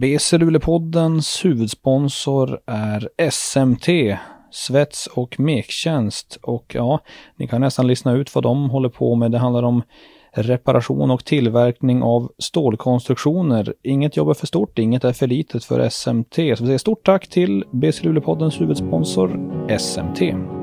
BC Luleåpoddens huvudsponsor är SMT, Svets och Mektjänst. Och ja, ni kan nästan lyssna ut vad de håller på med. Det handlar om reparation och tillverkning av stålkonstruktioner. Inget jobb är för stort, inget är för litet för SMT. Så vi säger stort tack till BC Luleåpoddens huvudsponsor SMT.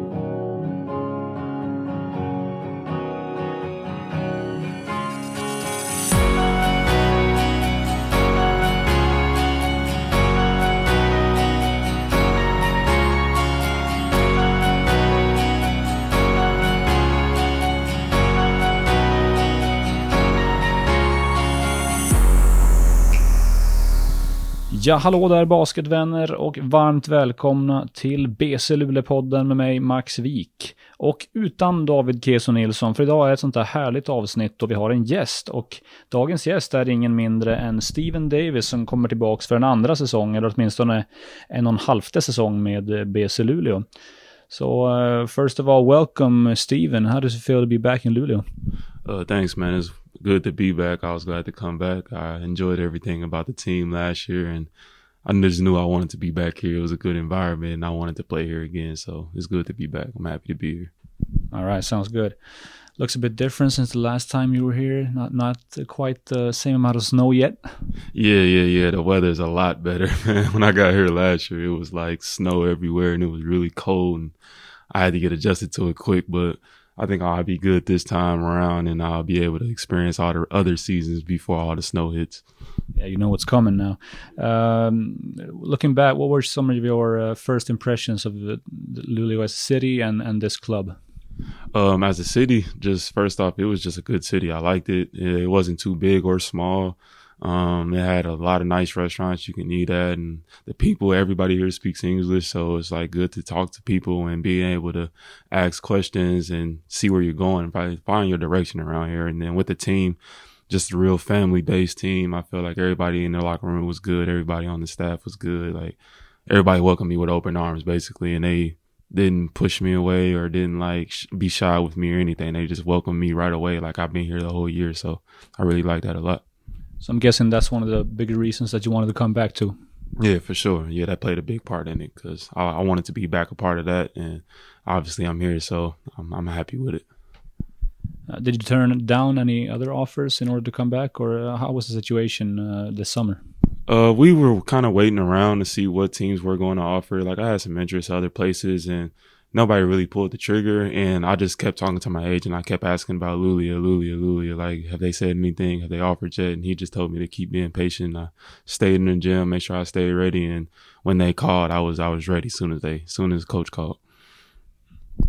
Ja, hallå där basketvänner och varmt välkomna till BC Luleå-podden med mig Max Wik. Och utan David Keso Nilsson, för idag är ett sånt där härligt avsnitt och vi har en gäst. Och dagens gäst är ingen mindre än Steven Davis som kommer tillbaks för en andra säsong, eller åtminstone en och en halvte säsong med eh, BC Luleå. So, uh, eh, first of all, welcome, Steven. How does it feel to be back in Luleå? Uh, thanks, man. It's good to be back. I was glad to come back. I enjoyed everything about the team last year, and I just knew I wanted to be back here. It was a good environment, and I wanted to play here again. So it's good to be back. I'm happy to be here. All right, sounds good. Looks a bit different since the last time you were here. Not not quite the same amount of snow yet. Yeah, yeah, yeah. The weather's a lot better, man. When I got here last year, it was like snow everywhere, and it was really cold, and I had to get adjusted to it quick. But I think I'll be good this time around and I'll be able to experience all the other seasons before all the snow hits. Yeah, you know what's coming now. Um, looking back, what were some of your uh, first impressions of the, the Luleå as a city and, and this club? Um, as a city, just first off, it was just a good city. I liked it. It wasn't too big or small. Um, it had a lot of nice restaurants you can eat at and the people, everybody here speaks English. So it's like good to talk to people and being able to ask questions and see where you're going and probably find your direction around here. And then with the team, just a real family based team. I feel like everybody in the locker room was good. Everybody on the staff was good. Like everybody welcomed me with open arms basically. And they, didn't push me away or didn't like sh- be shy with me or anything. They just welcomed me right away. Like I've been here the whole year. So I really like that a lot. So I'm guessing that's one of the bigger reasons that you wanted to come back to. Yeah, for sure. Yeah, that played a big part in it because I, I, wanted to be back a part of that, and obviously I'm here, so I'm, I'm happy with it. Uh, did you turn down any other offers in order to come back, or uh, how was the situation uh, this summer? Uh, we were kind of waiting around to see what teams were going to offer. Like I had some interest other places, and nobody really pulled the trigger. And I just kept talking to my agent. I kept asking about Lulia, Lulia, Lulia. Like, have they said anything? Have they offered yet? And he just told me to keep being patient. I stayed in the gym, make sure I stayed ready. And when they called, I was I was ready. Soon as they, soon as coach called.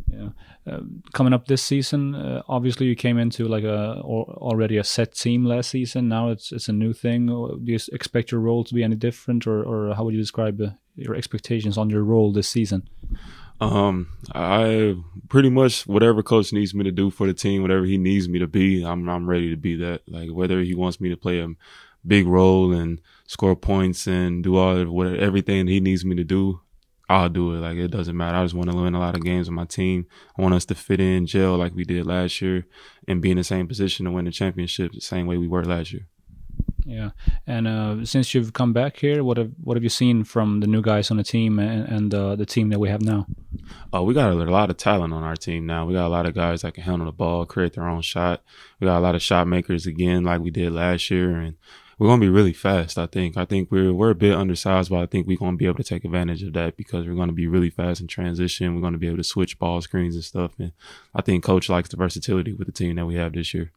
Yeah, uh, coming up this season, uh, obviously you came into like a or, already a set team last season. Now it's it's a new thing. Do you expect your role to be any different, or or how would you describe uh, your expectations on your role this season? Um, I pretty much whatever coach needs me to do for the team, whatever he needs me to be, I'm I'm ready to be that. Like whether he wants me to play a big role and score points and do all of what everything he needs me to do, I'll do it. Like it doesn't matter. I just want to win a lot of games with my team. I want us to fit in jail like we did last year and be in the same position to win the championship the same way we were last year. Yeah, and uh, since you've come back here, what have what have you seen from the new guys on the team and, and uh, the team that we have now? Uh, we got a lot of talent on our team now. We got a lot of guys that can handle the ball, create their own shot. We got a lot of shot makers again, like we did last year, and we're gonna be really fast. I think. I think we're we're a bit undersized, but I think we're gonna be able to take advantage of that because we're gonna be really fast in transition. We're gonna be able to switch ball screens and stuff, and I think coach likes the versatility with the team that we have this year.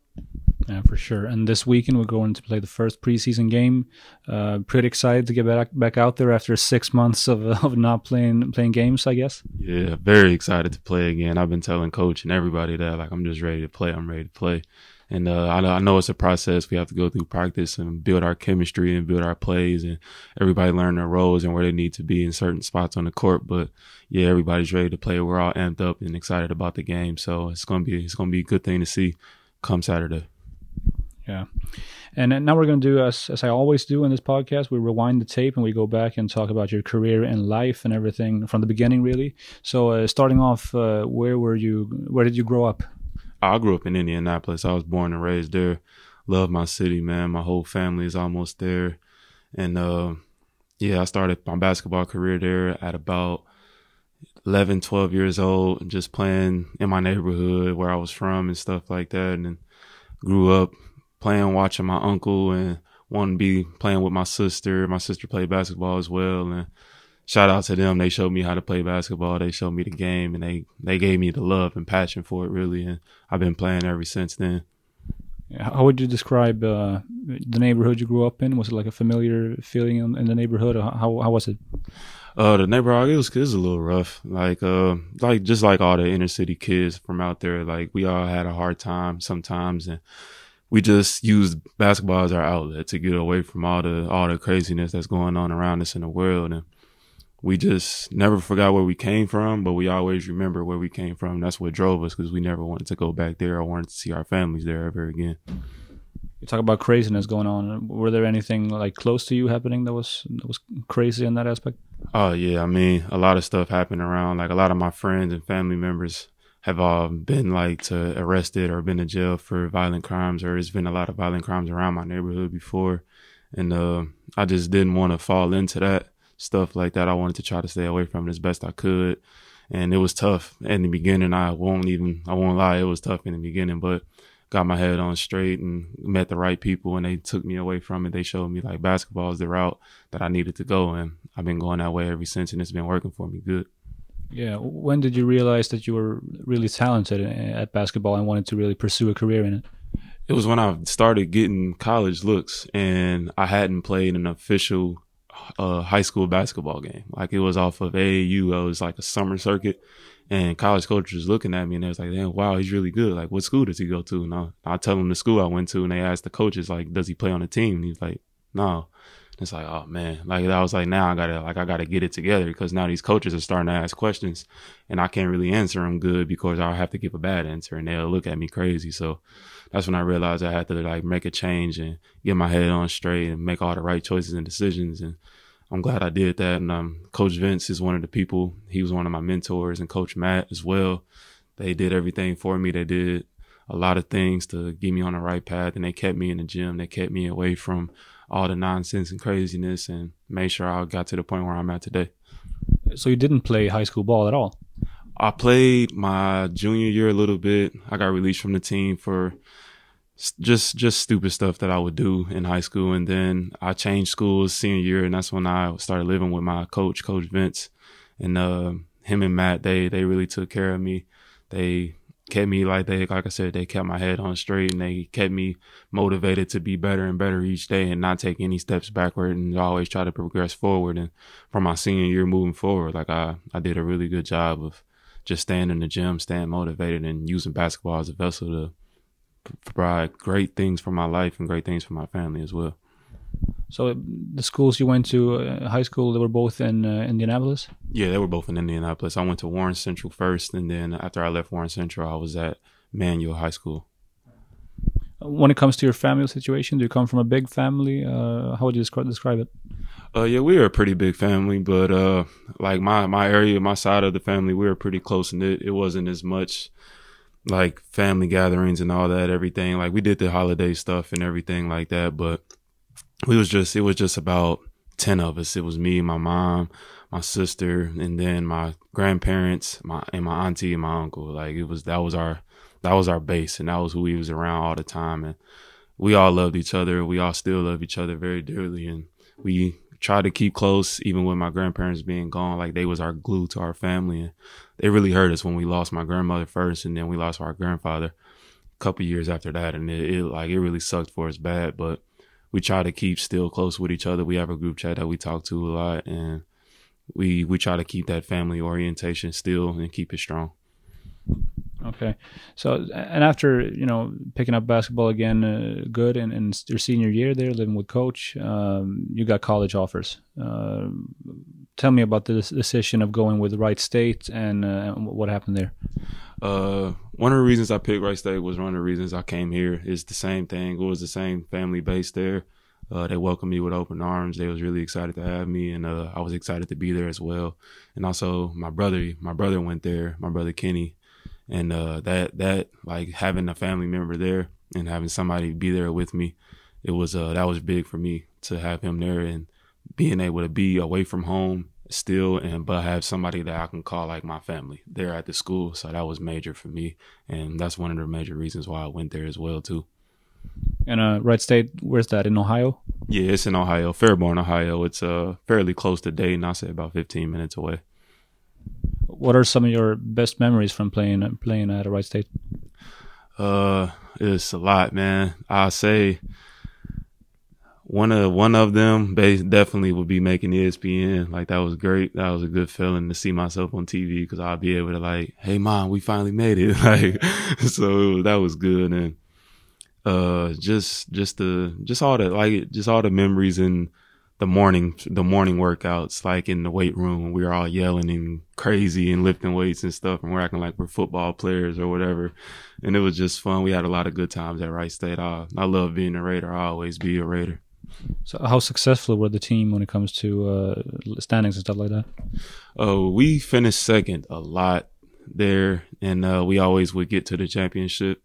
Yeah, for sure. And this weekend we're going to play the first preseason game. Uh, pretty excited to get back back out there after six months of of not playing playing games. I guess. Yeah, very excited to play again. I've been telling coach and everybody that like I'm just ready to play. I'm ready to play. And uh, I, I, know it's a process. We have to go through practice and build our chemistry and build our plays, and everybody learn their roles and where they need to be in certain spots on the court. But yeah, everybody's ready to play. We're all amped up and excited about the game, so it's gonna be it's gonna be a good thing to see come Saturday. Yeah. And now we're going to do, as, as I always do in this podcast, we rewind the tape and we go back and talk about your career and life and everything from the beginning, really. So, uh, starting off, uh, where were you, where did you grow up? I grew up in Indianapolis. I was born and raised there. Love my city, man. My whole family is almost there. and uh, yeah, I started my basketball career there at about 11, 12 years old, just playing in my neighborhood where I was from and stuff like that. And grew up playing, watching my uncle and wanting to be playing with my sister. My sister played basketball as well. And shout out to them. They showed me how to play basketball. They showed me the game and they, they gave me the love and passion for it really. And I've been playing ever since then. How would you describe uh, the neighborhood you grew up in? Was it like a familiar feeling in, in the neighborhood? how how was it? Uh, the neighborhood it was, it was a little rough. Like uh, like just like all the inner city kids from out there. Like we all had a hard time sometimes, and we just used basketball as our outlet to get away from all the all the craziness that's going on around us in the world. And we just never forgot where we came from, but we always remember where we came from. That's what drove us because we never wanted to go back there or wanted to see our families there ever again. You talk about craziness going on. Were there anything like close to you happening that was that was crazy in that aspect? Oh yeah, I mean a lot of stuff happened around. Like a lot of my friends and family members have all been like to arrested or been in jail for violent crimes, or it's been a lot of violent crimes around my neighborhood before, and uh, I just didn't want to fall into that stuff like that. I wanted to try to stay away from it as best I could. And it was tough in the beginning. I won't even, I won't lie. It was tough in the beginning, but got my head on straight and met the right people and they took me away from it. They showed me like basketball is the route that I needed to go. And I've been going that way ever since and it's been working for me good. Yeah. When did you realize that you were really talented at basketball and wanted to really pursue a career in it? It was when I started getting college looks and I hadn't played an official a high school basketball game. Like it was off of AAU. It was like a summer circuit. And college coaches looking at me and they was like, Damn, wow, he's really good. Like, what school does he go to? And I, I tell them the school I went to and they asked the coaches, like, does he play on a team? And he's like, no. It's like, oh man, like I was like, now I gotta, like, I gotta get it together because now these coaches are starting to ask questions and I can't really answer them good because I'll have to give a bad answer and they'll look at me crazy. So that's when I realized I had to like make a change and get my head on straight and make all the right choices and decisions. And I'm glad I did that. And um, Coach Vince is one of the people. He was one of my mentors, and Coach Matt as well. They did everything for me. They did a lot of things to get me on the right path, and they kept me in the gym. They kept me away from all the nonsense and craziness, and made sure I got to the point where I'm at today. So you didn't play high school ball at all? I played my junior year a little bit. I got released from the team for just just stupid stuff that I would do in high school, and then I changed schools senior year, and that's when I started living with my coach, Coach Vince, and uh, him and Matt. They they really took care of me. They kept me like they like I said, they kept my head on straight, and they kept me motivated to be better and better each day, and not take any steps backward, and always try to progress forward. And from my senior year moving forward, like I I did a really good job of just staying in the gym, staying motivated, and using basketball as a vessel to provide great things for my life and great things for my family as well. So the schools you went to, uh, high school, they were both in uh, Indianapolis. Yeah, they were both in Indianapolis. I went to Warren Central first, and then after I left Warren Central, I was at Manual High School. When it comes to your family situation, do you come from a big family? Uh, how would you describe describe it? Uh, yeah, we were a pretty big family, but uh, like my my area, my side of the family, we were pretty close knit. It wasn't as much like family gatherings and all that, everything. Like we did the holiday stuff and everything like that, but we was just, it was just about 10 of us. It was me, my mom, my sister, and then my grandparents, my, and my auntie and my uncle. Like it was, that was our, that was our base and that was who we was around all the time. And we all loved each other. We all still love each other very dearly. And we tried to keep close, even with my grandparents being gone. Like they was our glue to our family. And they really hurt us when we lost my grandmother first, and then we lost our grandfather a couple years after that. And it, it like it really sucked for us bad, but we try to keep still close with each other. We have a group chat that we talk to a lot, and we we try to keep that family orientation still and keep it strong. Okay, so and after you know picking up basketball again, uh, good, and, your senior year there, living with coach, um, you got college offers. Uh, tell me about the decision of going with Wright State and uh, what happened there. Uh, one of the reasons I picked Wright State was one of the reasons I came here. Is the same thing. It was the same family base there. Uh, they welcomed me with open arms. They was really excited to have me, and uh, I was excited to be there as well. And also, my brother, my brother went there. My brother Kenny and uh, that that like having a family member there and having somebody be there with me, it was uh, that was big for me to have him there and being able to be away from home still and but have somebody that I can call like my family there at the school. So that was major for me. And that's one of the major reasons why I went there as well too. And uh Wright State, where's that? In Ohio? Yeah, it's in Ohio, Fairborn, Ohio. It's uh fairly close to Dayton, I'll say about fifteen minutes away. What are some of your best memories from playing playing at Wright State? Uh it's a lot, man. I'll say one of one of them definitely would be making ESPN. Like that was great. That was a good feeling to see myself on TV because I'll be able to like, hey mom, we finally made it. Like so that was good and uh just just the just all the like just all the memories in the morning the morning workouts like in the weight room we were all yelling and crazy and lifting weights and stuff and we're acting like we're football players or whatever and it was just fun we had a lot of good times at Wright State I, I love being a Raider I always be a Raider so, how successful were the team when it comes to uh, standings and stuff like that? Oh, we finished second a lot there, and uh, we always would get to the championship,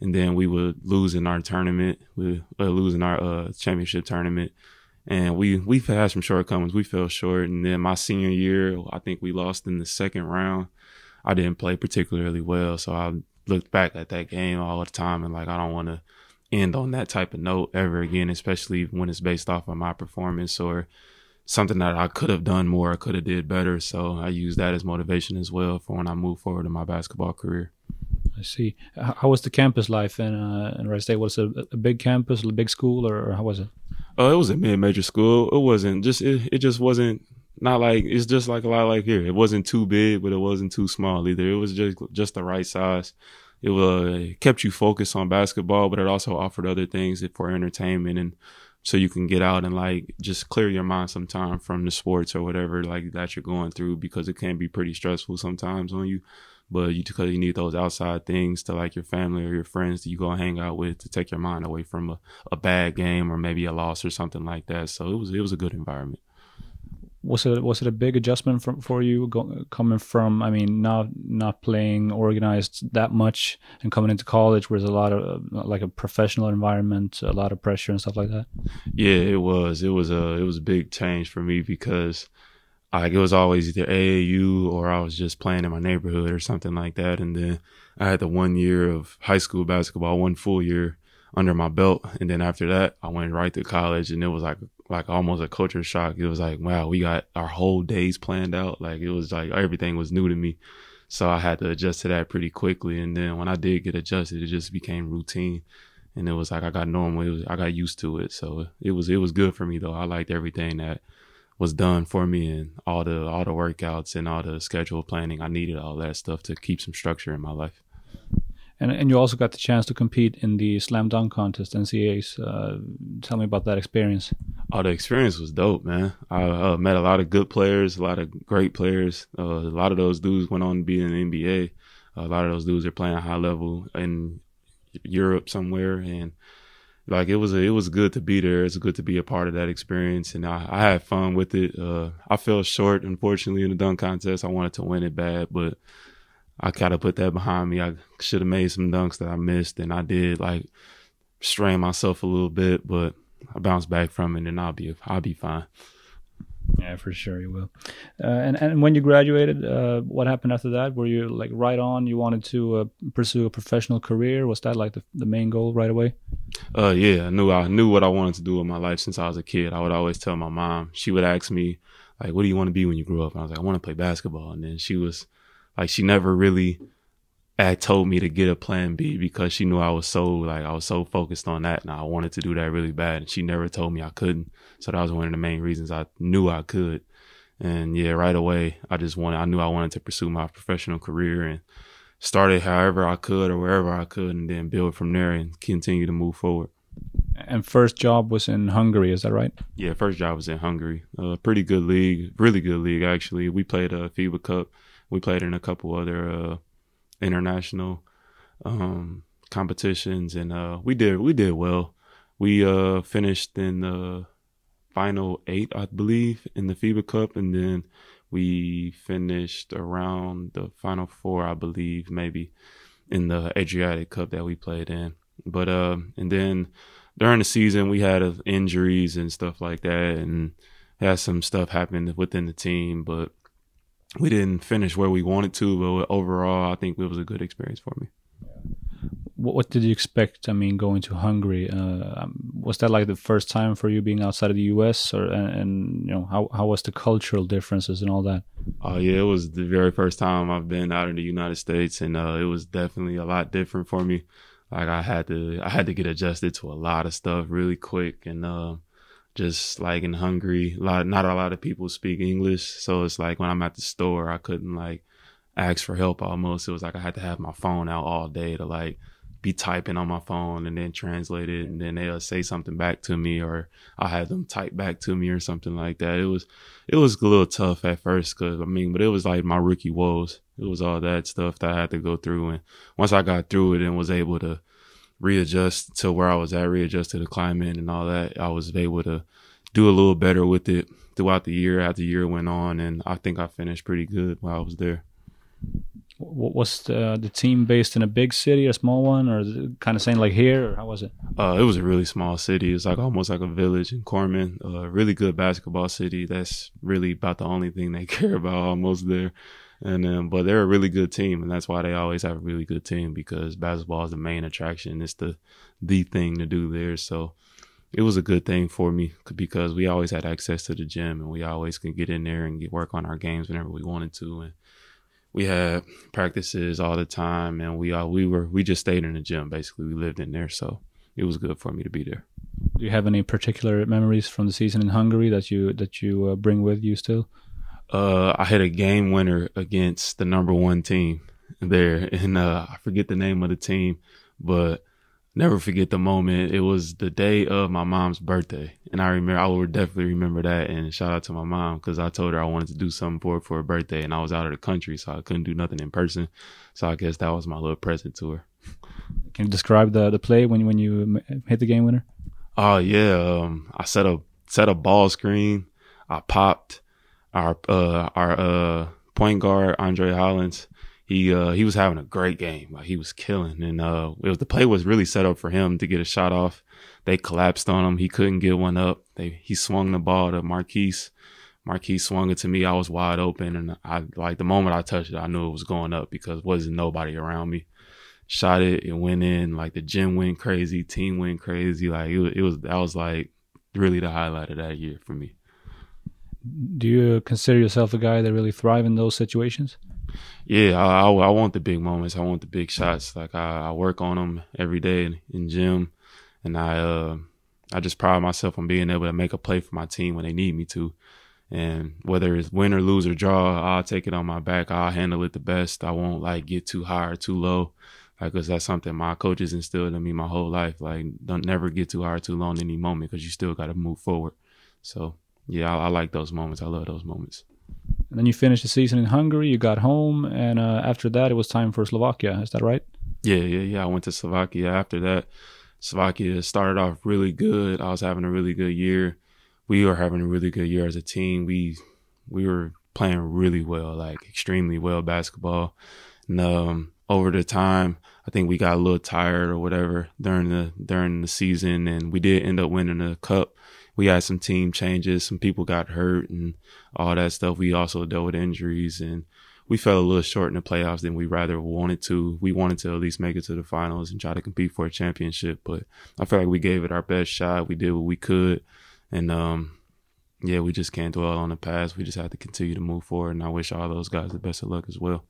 and then we would lose in our tournament. We uh, lose in our uh, championship tournament, and we we've had some shortcomings. We fell short, and then my senior year, I think we lost in the second round. I didn't play particularly well, so I looked back at that game all the time and like I don't want to end on that type of note ever again, especially when it's based off of my performance or something that I could have done more, I could have did better. So I use that as motivation as well for when I move forward in my basketball career. I see. How was the campus life in uh, in Wright State? Was it a, a big campus, a big school, or, or how was it? Oh, it was a mid-major school. It wasn't just it, it just wasn't not like it's just like a lot like here. It wasn't too big, but it wasn't too small either. It was just just the right size it uh, kept you focused on basketball, but it also offered other things for entertainment and so you can get out and like just clear your mind sometime from the sports or whatever like that you're going through because it can be pretty stressful sometimes on you. But you because you need those outside things to like your family or your friends that you go hang out with to take your mind away from a, a bad game or maybe a loss or something like that. So it was it was a good environment was it was it a big adjustment from, for you go, coming from I mean not not playing organized that much and coming into college where there's a lot of uh, like a professional environment a lot of pressure and stuff like that? Yeah it was. It was a it was a big change for me because like it was always either AAU or I was just playing in my neighborhood or something like that. And then I had the one year of high school basketball one full year under my belt and then after that I went right to college and it was like like almost a culture shock. It was like, wow, we got our whole days planned out. Like it was like everything was new to me. So I had to adjust to that pretty quickly. And then when I did get adjusted, it just became routine. And it was like I got normal. It was, I got used to it. So it was it was good for me though. I liked everything that was done for me and all the all the workouts and all the schedule planning. I needed all that stuff to keep some structure in my life. And and you also got the chance to compete in the slam dunk contest NCAAs. Uh, tell me about that experience. Oh, the experience was dope, man. I uh, met a lot of good players, a lot of great players. Uh, a lot of those dudes went on to be in the NBA. A lot of those dudes are playing high level in Europe somewhere, and like it was a, it was good to be there. It's good to be a part of that experience, and I, I had fun with it. Uh, I fell short, unfortunately, in the dunk contest. I wanted to win it bad, but I kind of put that behind me. I should have made some dunks that I missed, and I did like strain myself a little bit, but I bounced back from it, and I'll be I'll be fine. Yeah, for sure you will. Uh, and and when you graduated, uh, what happened after that? Were you like right on? You wanted to uh, pursue a professional career? Was that like the, the main goal right away? Uh, yeah, I knew I knew what I wanted to do with my life since I was a kid. I would always tell my mom. She would ask me like, "What do you want to be when you grow up?" And I was like, "I want to play basketball." And then she was like she never really had told me to get a plan B because she knew I was so like I was so focused on that and I wanted to do that really bad and she never told me I couldn't. So that was one of the main reasons I knew I could. And yeah, right away I just wanted I knew I wanted to pursue my professional career and started however I could or wherever I could and then build from there and continue to move forward. And first job was in Hungary, is that right? Yeah, first job was in Hungary. A uh, pretty good league, really good league actually. We played a FIBA Cup we played in a couple other uh, international um, competitions, and uh, we did we did well. We uh, finished in the final eight, I believe, in the FIBA Cup, and then we finished around the final four, I believe, maybe in the Adriatic Cup that we played in. But uh, and then during the season we had uh, injuries and stuff like that, and had some stuff happen within the team, but we didn't finish where we wanted to. But overall, I think it was a good experience for me. What, what did you expect? I mean, going to Hungary, uh, um, was that like the first time for you being outside of the U.S. or and, and you know how how was the cultural differences and all that? Oh uh, yeah, it was the very first time I've been out in the United States, and uh, it was definitely a lot different for me. Like I had to I had to get adjusted to a lot of stuff really quick, and uh, just like in Hungary, a lot not a lot of people speak English, so it's like when I'm at the store, I couldn't like ask for help almost. It was like I had to have my phone out all day to like be typing on my phone and then translate it and then they'll say something back to me or I'll have them type back to me or something like that. It was it was a little tough at first cuz I mean, but it was like my rookie woes. It was all that stuff that I had to go through and once I got through it and was able to readjust to where I was at, readjust to the climate and all that, I was able to do a little better with it throughout the year as the year went on and I think I finished pretty good while I was there. What was the, the team based in a big city a small one or kind of saying like here or how was it? Uh, it was a really small city. It was like almost like a village in Körmend a really good basketball city. That's really about the only thing they care about almost there and um, but they're a really good team and that's why they always have a really good team because basketball is the main attraction it's the the thing to do there so it was a good thing for me because we always had access to the gym and we always could get in there and get work on our games whenever we wanted to and we had practices all the time, and we all we were we just stayed in the gym. Basically, we lived in there, so it was good for me to be there. Do you have any particular memories from the season in Hungary that you that you uh, bring with you still? Uh, I hit a game winner against the number one team there, and uh, I forget the name of the team, but never forget the moment. It was the day of my mom's birthday, and I remember I will definitely remember that. And shout out to my mom because I told her I wanted to do something for her for her birthday, and I was out of the country, so I couldn't do nothing in person. So I guess that was my little present to her. Can you describe the the play when when you hit the game winner? Oh yeah, um, I set a set a ball screen. I popped our uh our uh point guard Andre Hollins he uh he was having a great game. Like he was killing, and uh it was the play was really set up for him to get a shot off. They collapsed on him. He couldn't get one up. They he swung the ball to Marquise. Marquise swung it to me. I was wide open, and I like the moment I touched it, I knew it was going up because wasn't nobody around me. Shot it, it went in. Like the gym went crazy, team went crazy. Like it, it was that was like really the highlight of that year for me. Do you consider yourself a guy that really thrive in those situations? yeah, I, I, I, want the big moments. I want the big shots. Like I, I work on them every day in, in gym, and I uh, I just pride myself on being able to make a play for my team when they need me to. And whether it's win or lose or draw, I'll take it on my back. I'll handle it the best. I won't like get too high or too low. Like, cause that's something my coaches instilled in me my whole life. Like, don't never get too high or too low in any moment because you still got to move forward. So, yeah, I, I like those moments. I love those moments. And then you finished the season in Hungary. You got home, and uh, after that, it was time for Slovakia. Is that right? Yeah, yeah, yeah. I went to Slovakia after that. Slovakia started off really good. I was having a really good year. We were having a really good year as a team. We we were playing really well, like extremely well basketball. And um, over the time, I think we got a little tired or whatever during the during the season, and we did end up winning the cup we had some team changes, some people got hurt and all that stuff. We also dealt with injuries and we fell a little short in the playoffs than we rather wanted to. We wanted to at least make it to the finals and try to compete for a championship, but I feel like we gave it our best shot. We did what we could. And um yeah, we just can't dwell on the past. We just have to continue to move forward and I wish all those guys the best of luck as well.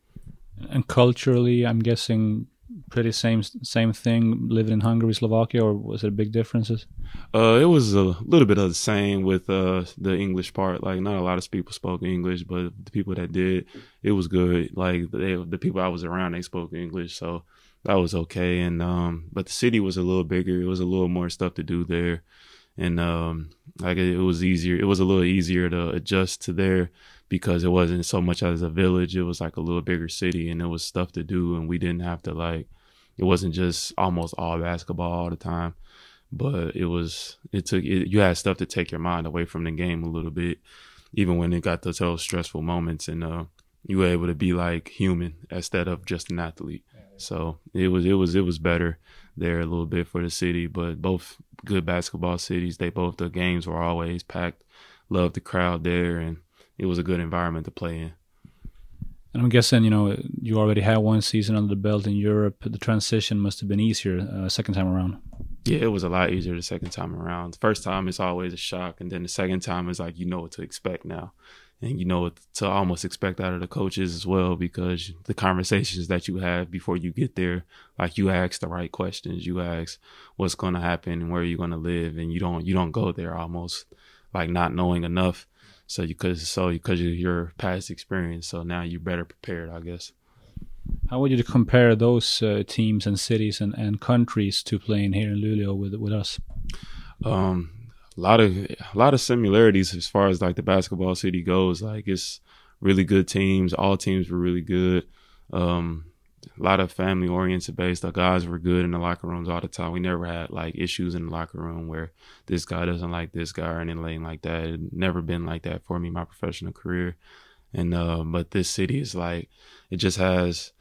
And culturally, I'm guessing pretty same same thing living in Hungary, Slovakia, or was it big differences? Uh, it was a little bit of the same with uh the English part. Like not a lot of people spoke English, but the people that did, it was good. Like they, the people I was around, they spoke English, so that was okay. And um, but the city was a little bigger. It was a little more stuff to do there, and um, like it, it was easier. It was a little easier to adjust to there because it wasn't so much as a village. It was like a little bigger city and there was stuff to do and we didn't have to like, it wasn't just almost all basketball all the time, but it was, it took, it, you had stuff to take your mind away from the game a little bit, even when it got to those stressful moments and, uh, you were able to be like human instead of just an athlete. So it was, it was, it was better. there a little bit for the city, but both good basketball cities. They both the games were always packed. Loved the crowd there, and it was a good environment to play in. And I'm guessing, you know, you already had one season under the belt in Europe. The transition must have been easier uh, second time around. Yeah, it was a lot easier the second time around. The first time it's always a shock, and then the second time is like you know what to expect now, and you know what to almost expect out of the coaches as well because the conversations that you have before you get there, like you ask the right questions, you ask what's going to happen and where you're going to live, and you don't you don't go there almost like not knowing enough so you cause so you because of your past experience, so now you're better prepared, I guess. How would you compare those uh, teams and cities and, and countries to playing here in Luleå with with us? Um, a lot of a lot of similarities as far as like the basketball city goes. Like it's really good teams. All teams were really good. Um, a lot of family oriented based. The guys were good in the locker rooms all the time. We never had like issues in the locker room where this guy doesn't like this guy or anything like that. It never been like that for me, my professional career. And uh, but this city is like it just has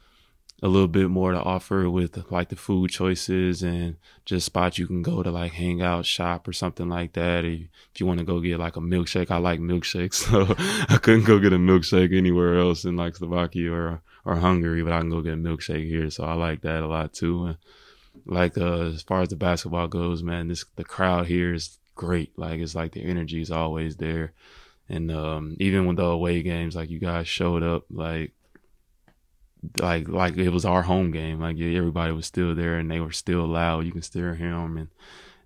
a little bit more to offer with like the food choices and just spots you can go to like hang out, shop or something like that. If, if you want to go get like a milkshake, I like milkshakes, so I couldn't go get a milkshake anywhere else in like Slovakia or or Hungary, but I can go get a milkshake here. So I like that a lot too. And like uh, as far as the basketball goes, man, this the crowd here is great. Like it's like the energy is always there. And um, even with the away games, like you guys showed up, like like like it was our home game. Like everybody was still there and they were still loud. You can still hear them, and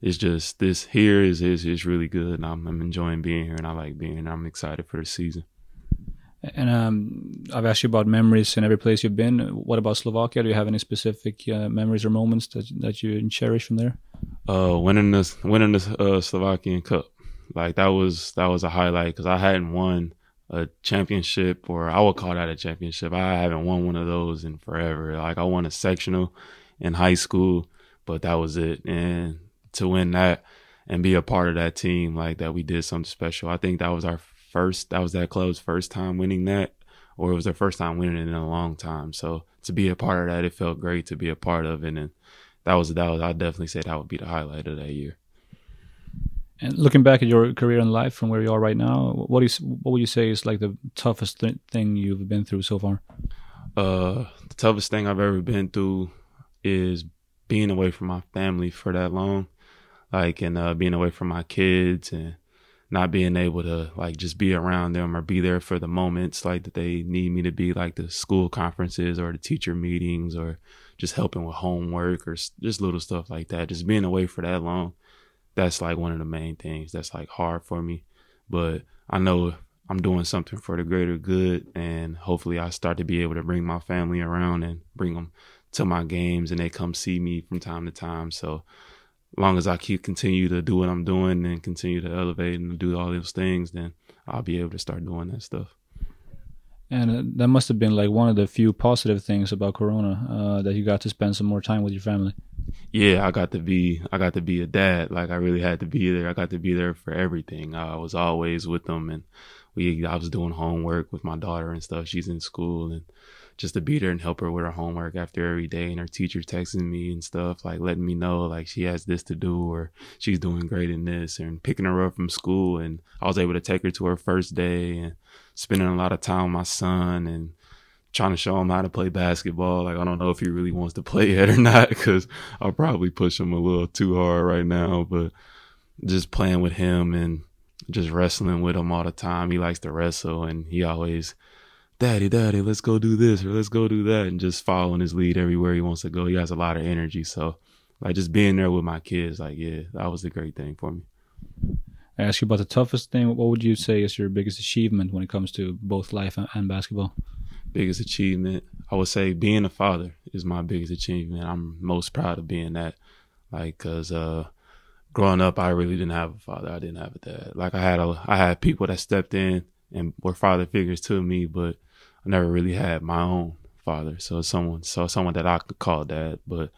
it's just this here is is is really good. And I'm, I'm enjoying being here, and I like being here. I'm excited for the season. And um, I've asked you about memories in every place you've been. What about Slovakia? Do you have any specific uh, memories or moments that that you cherish from there? Uh, winning the winning the uh, Slovakian Cup, like that was that was a highlight because I hadn't won a championship, or I would call that a championship. I haven't won one of those in forever. Like I won a sectional in high school, but that was it. And to win that and be a part of that team, like that, we did something special. I think that was our first that was that club's first time winning that, or it was their first time winning it in a long time. So to be a part of that, it felt great to be a part of it, and that was that was I definitely say that would be the highlight of that year. And looking back at your career and life from where you are right now, what is what would you say is like the toughest th- thing you've been through so far? Uh, the toughest thing I've ever been through is being away from my family for that long, like and uh, being away from my kids and not being able to like just be around them or be there for the moments like that they need me to be like the school conferences or the teacher meetings or just helping with homework or just little stuff like that. Just being away for that long that's like one of the main things that's like hard for me. But i know i'm doing something for the greater good and hopefully i start to be able to bring my family around and bring them to my games and they come see me from time to time. So long as I keep continue to do what I'm doing and continue to elevate and do all those things, then I'll be able to start doing that stuff. And uh, that must have been like one of the few positive things about Corona uh, that you got to spend some more time with your family. Yeah, I got to be I got to be a dad. Like I really had to be there. I got to be there for everything. I was always with them, and we I was doing homework with my daughter and stuff. She's in school, and just to be there and help her with her homework after every day and her teacher texting me and stuff like letting me know like she has this to do or she's doing great in this and picking her up from school and I was able to take her to her first day and spending a lot of time with my son and trying to show him how to play basketball. Like I don't know if he really wants to play yet or not because I'll probably push him a little too hard right now, but just playing with him and just wrestling with him all the time. He likes to wrestle and he always daddy, daddy, let's go do this or let's go do that, and just following his lead everywhere he wants to go. He has a lot of energy. So, like, just being there with my kids, like, yeah, that was a great thing for me. I ask you about the toughest thing. What would you say is your biggest achievement when it comes to both life and basketball? Biggest achievement, I would say being a father is my biggest achievement. I'm most proud of being that. Like, cause, uh, growing up, I really didn't have a father. I didn't have a dad. Like I had a, I had people that stepped in and were father figures to me, but I never really had my own father, so someone, so someone that I could call dad. But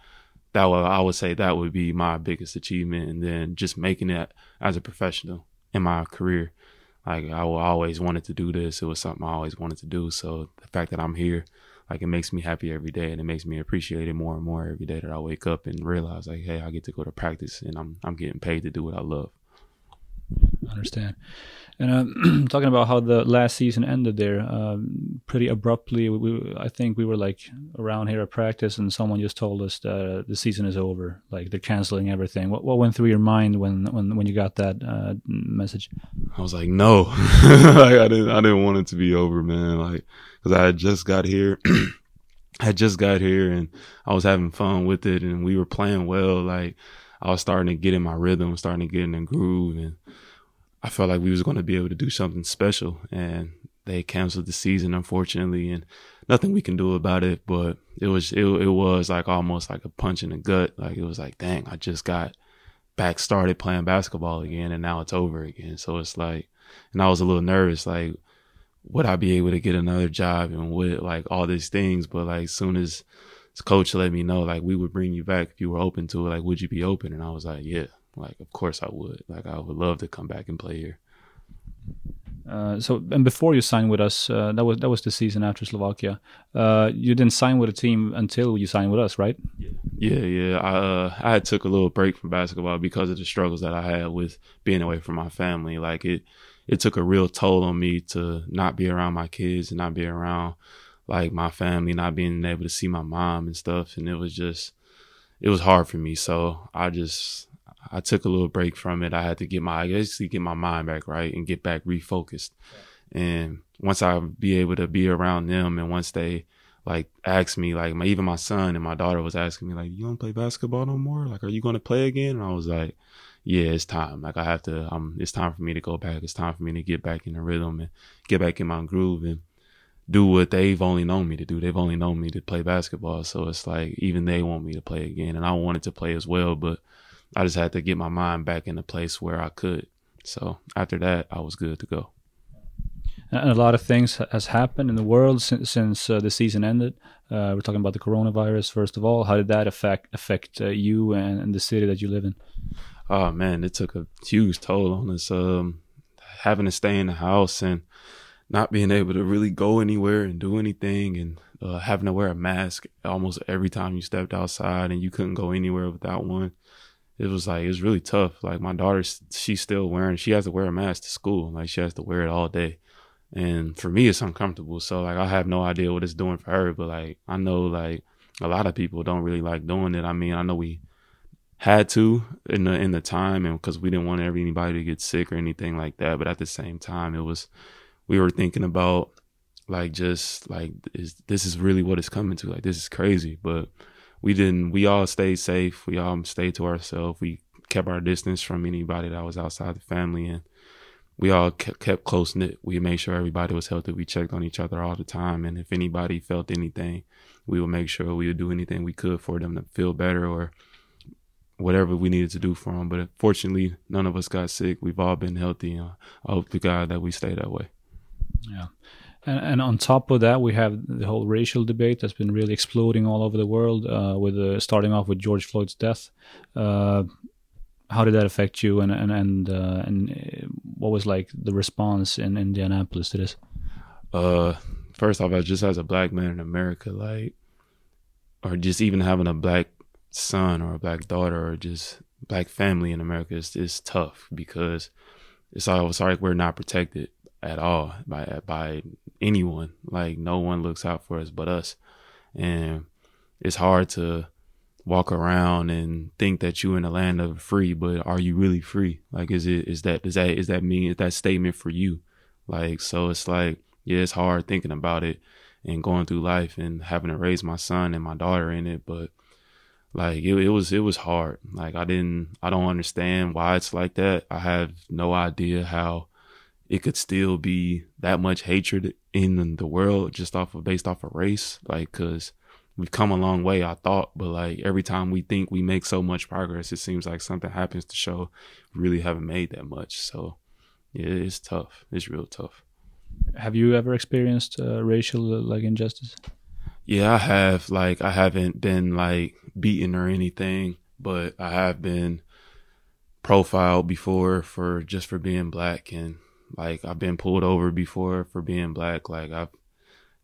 that would, I would say that would be my biggest achievement, and then just making it as a professional in my career. Like I always wanted to do this. It was something I always wanted to do. So the fact that I'm here, like it makes me happy every day and it makes me appreciate it more and more every day that I wake up and realize like, hey, I get to go to practice and I'm I'm getting paid to do what I love. Understand. And uh, talking about how the last season ended there, um, pretty abruptly. We, we, I think we were like around here at practice, and someone just told us that uh, the season is over. Like they're canceling everything. What, what went through your mind when when when you got that uh, message? I was like, no, like I didn't I didn't want it to be over, man. Like because I had just got here. I had just got here and I was having fun with it and we were playing well. Like I was starting to get in my rhythm, starting to get in the groove and I felt like we was going to be able to do something special and they canceled the season unfortunately and nothing we can do about it but it was it, it was like almost like a punch in the gut like it was like dang I just got back started playing basketball again and now it's over again so it's like and I was a little nervous like would I be able to get another job and would like all these things but like soon as coach let me know like we would bring you back if you were open to it like would you be open and I was like yeah like, of course I would. Like, I would love to come back and play here. Uh, so, and before you signed with us, uh, that was that was the season after Slovakia. Uh, you didn't sign with a team until you signed with us, right? Yeah, yeah. yeah. I uh, I took a little break from basketball because of the struggles that I had with being away from my family. Like it, it took a real toll on me to not be around my kids and not be around like my family, not being able to see my mom and stuff. And it was just, it was hard for me. So I just I took a little break from it. I had to get my, I basically get my mind back right and get back refocused. And once I be able to be around them and once they like ask me, like my, even my son and my daughter was asking me like, you don't play basketball no more? Like, are you going to play again? And I was like, yeah, it's time. Like I have to, um, it's time for me to go back. It's time for me to get back in the rhythm and get back in my groove and do what they've only known me to do. They've only known me to play basketball. So it's like, even they want me to play again and I wanted to play as well, but I just had to get my mind back in a place where I could. So after that, I was good to go. And a lot of things has happened in the world since, since uh, the season ended. Uh, we're talking about the coronavirus first of all. How did that affect affect uh, you and, and, the city that you live in? Oh man, it took a huge toll on us. Um, having to stay in the house and not being able to really go anywhere and do anything, and uh, having to wear a mask almost every time you stepped outside, and you couldn't go anywhere without one it was like it was really tough. Like my daughter, she's still wearing. She has to wear a mask to school. Like she has to wear it all day. And for me, it's uncomfortable. So like I have no idea what it's doing for her. But like I know like a lot of people don't really like doing it. I mean, I know we had to in the in the time, and because we didn't want anybody to get sick or anything like that. But at the same time, it was we were thinking about like just like is this is really what it's coming to. Like this is crazy, but we didn't we all stayed safe. We all stayed to ourselves. We kept our distance from anybody that was outside the family. And we all kept close knit. We made sure everybody was healthy. We checked on each other all the time. And if anybody felt anything we would make sure we would do anything we could for them to feel better or whatever we needed to do for them but fortunately none of us got sick. We've all been healthy. And i hope to god that we stay that way yeah and, and, on top of that, we have the whole racial debate that's been really exploding all over the world. Uh, with uh, starting off with George Floyd's death, uh, how did that affect you? And and and uh, and uh, what was like the response in Indianapolis to this? Uh, first off, just as a black man in America, like, or just even having a black son or a black daughter or just black family in America is is tough because it's almost like we're not protected at all by by anyone. Like no one looks out for us but us. And it's hard to walk around and think that you're in a land of free, but are you really free? Like is it is that is that is that mean is that statement for you? Like so it's like, yeah, it's hard thinking about it and going through life and having to raise my son and my daughter in it, but like it, it was it was hard. Like I didn't I don't understand why it's like that. I have no idea how it could still be that much hatred in the world just off of based off of race like because we've come a long way i thought but like every time we think we make so much progress it seems like something happens to show we really haven't made that much. So yeah it's tough. It's real tough. Have you ever experienced uh, racial like injustice? Yeah i have. Like i haven't been like beaten or anything but i have been profiled before for just for being black and like I've been pulled over before for being black. Like I've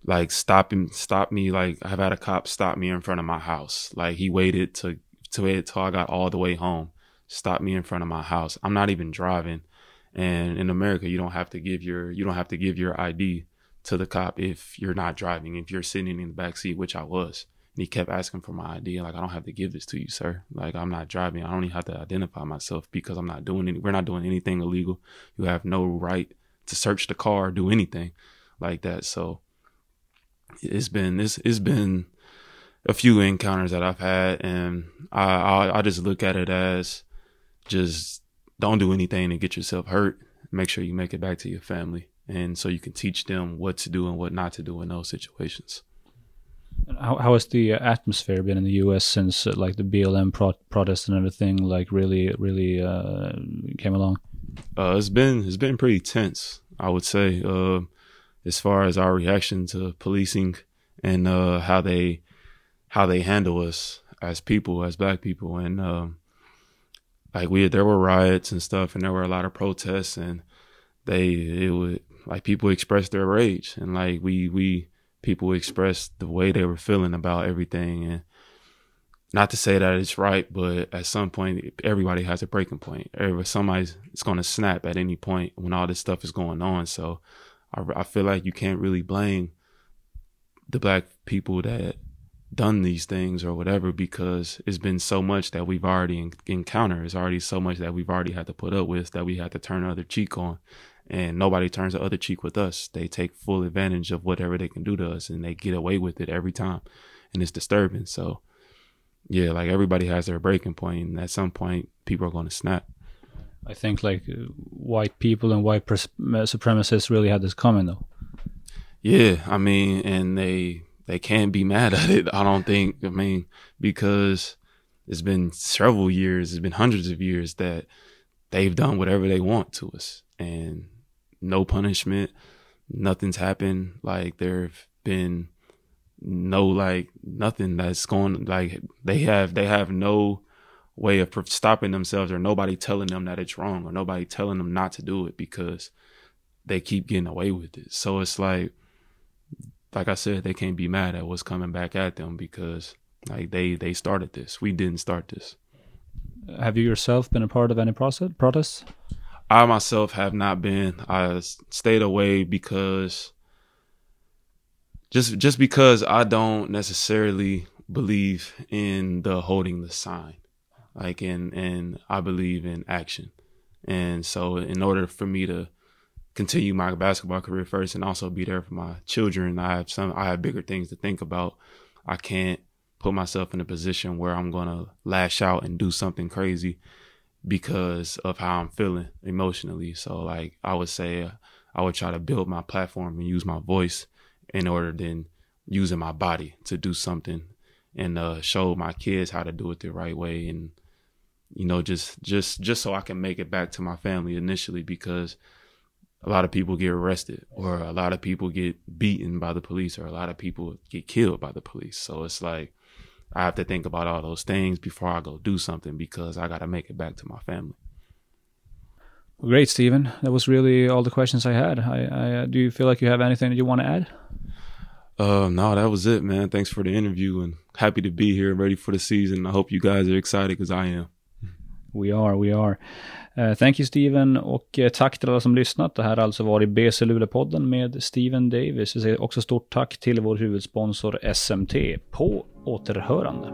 like stop him, stop me. Like I've had a cop stop me in front of my house. Like he waited to to wait till I got all the way home, stop me in front of my house. I'm not even driving, and in America, you don't have to give your you don't have to give your ID to the cop if you're not driving. If you're sitting in the back seat, which I was, and he kept asking for my ID. Like I don't have to give this to you, sir. Like I'm not driving. I don't even have to identify myself because I'm not doing any. We're not doing anything illegal. You have no right to search the car, do anything like that. So it's been it's it's been a few encounters that I've had, and I, I I just look at it as just don't do anything to get yourself hurt. Make sure you make it back to your family, and so you can teach them what to do and what not to do in those situations. How, how has the atmosphere been in the U.S. since uh, like the BLM pro- protest and everything like really really uh, came along? Uh, it's been it's been pretty tense, I would say, uh, as far as our reaction to policing and uh, how they how they handle us as people, as black people, and um, like we there were riots and stuff, and there were a lot of protests, and they it would like people express their rage, and like we we people express the way they were feeling about everything, and not to say that it's right, but at some point, everybody has a breaking point. Somebody's it's going to snap at any point when all this stuff is going on. So I, I feel like you can't really blame the black people that done these things or whatever because it's been so much that we've already en- encountered. It's already so much that we've already had to put up with that we had to turn the other cheek on. And nobody turns the other cheek with us. They take full advantage of whatever they can do to us and they get away with it every time. And it's disturbing. So, yeah, like everybody has their breaking point, and at some point, people are going to snap. I think like uh, white people and white pres- supremacists really had this coming though. Yeah, I mean, and they they can't be mad at it. I don't think. I mean, because it's been several years, it's been hundreds of years that they've done whatever they want to us, and no punishment, nothing's happened. Like there've been no like nothing that's going like they have they have no way of stopping themselves or nobody telling them that it's wrong or nobody telling them not to do it because they keep getting away with it. So it's like like I said, they can't be mad at what's coming back at them because like they they started this. We didn't start this. Have you yourself been a part of any process protests? I myself have not been. I stayed away because just just because I don't necessarily believe in the holding the sign. Like and and I believe in action. And so in order for me to continue my basketball career first and also be there for my children, I have some I have bigger things to think about. I can't put myself in a position where I'm going to lash out and do something crazy because of how I'm feeling emotionally. So like I would say uh, I would try to build my platform and use my voice in order than using my body to do something and uh, show my kids how to do it the right way and you know just just just so I can make it back to my family initially because a lot of people get arrested or a lot of people get beaten by the police or a lot of people get killed by the police so it's like I have to think about all those things before I go do something because I got to make it back to my family. Great, Steven. That was really all the questions I had. I, I uh, do you feel like you have anything that you want to add? Uh, no, that was it, man. Thanks for the interview and happy to be here, ready for the season. I hope you guys are excited because I am. We are, we are. Uh, thank you Steven och uh, tack till alla som lyssnat. Det här har alltså varit BC Luleå-podden med Steven Davis. Vi säger också stort tack till vår huvudsponsor SMT. På återhörande.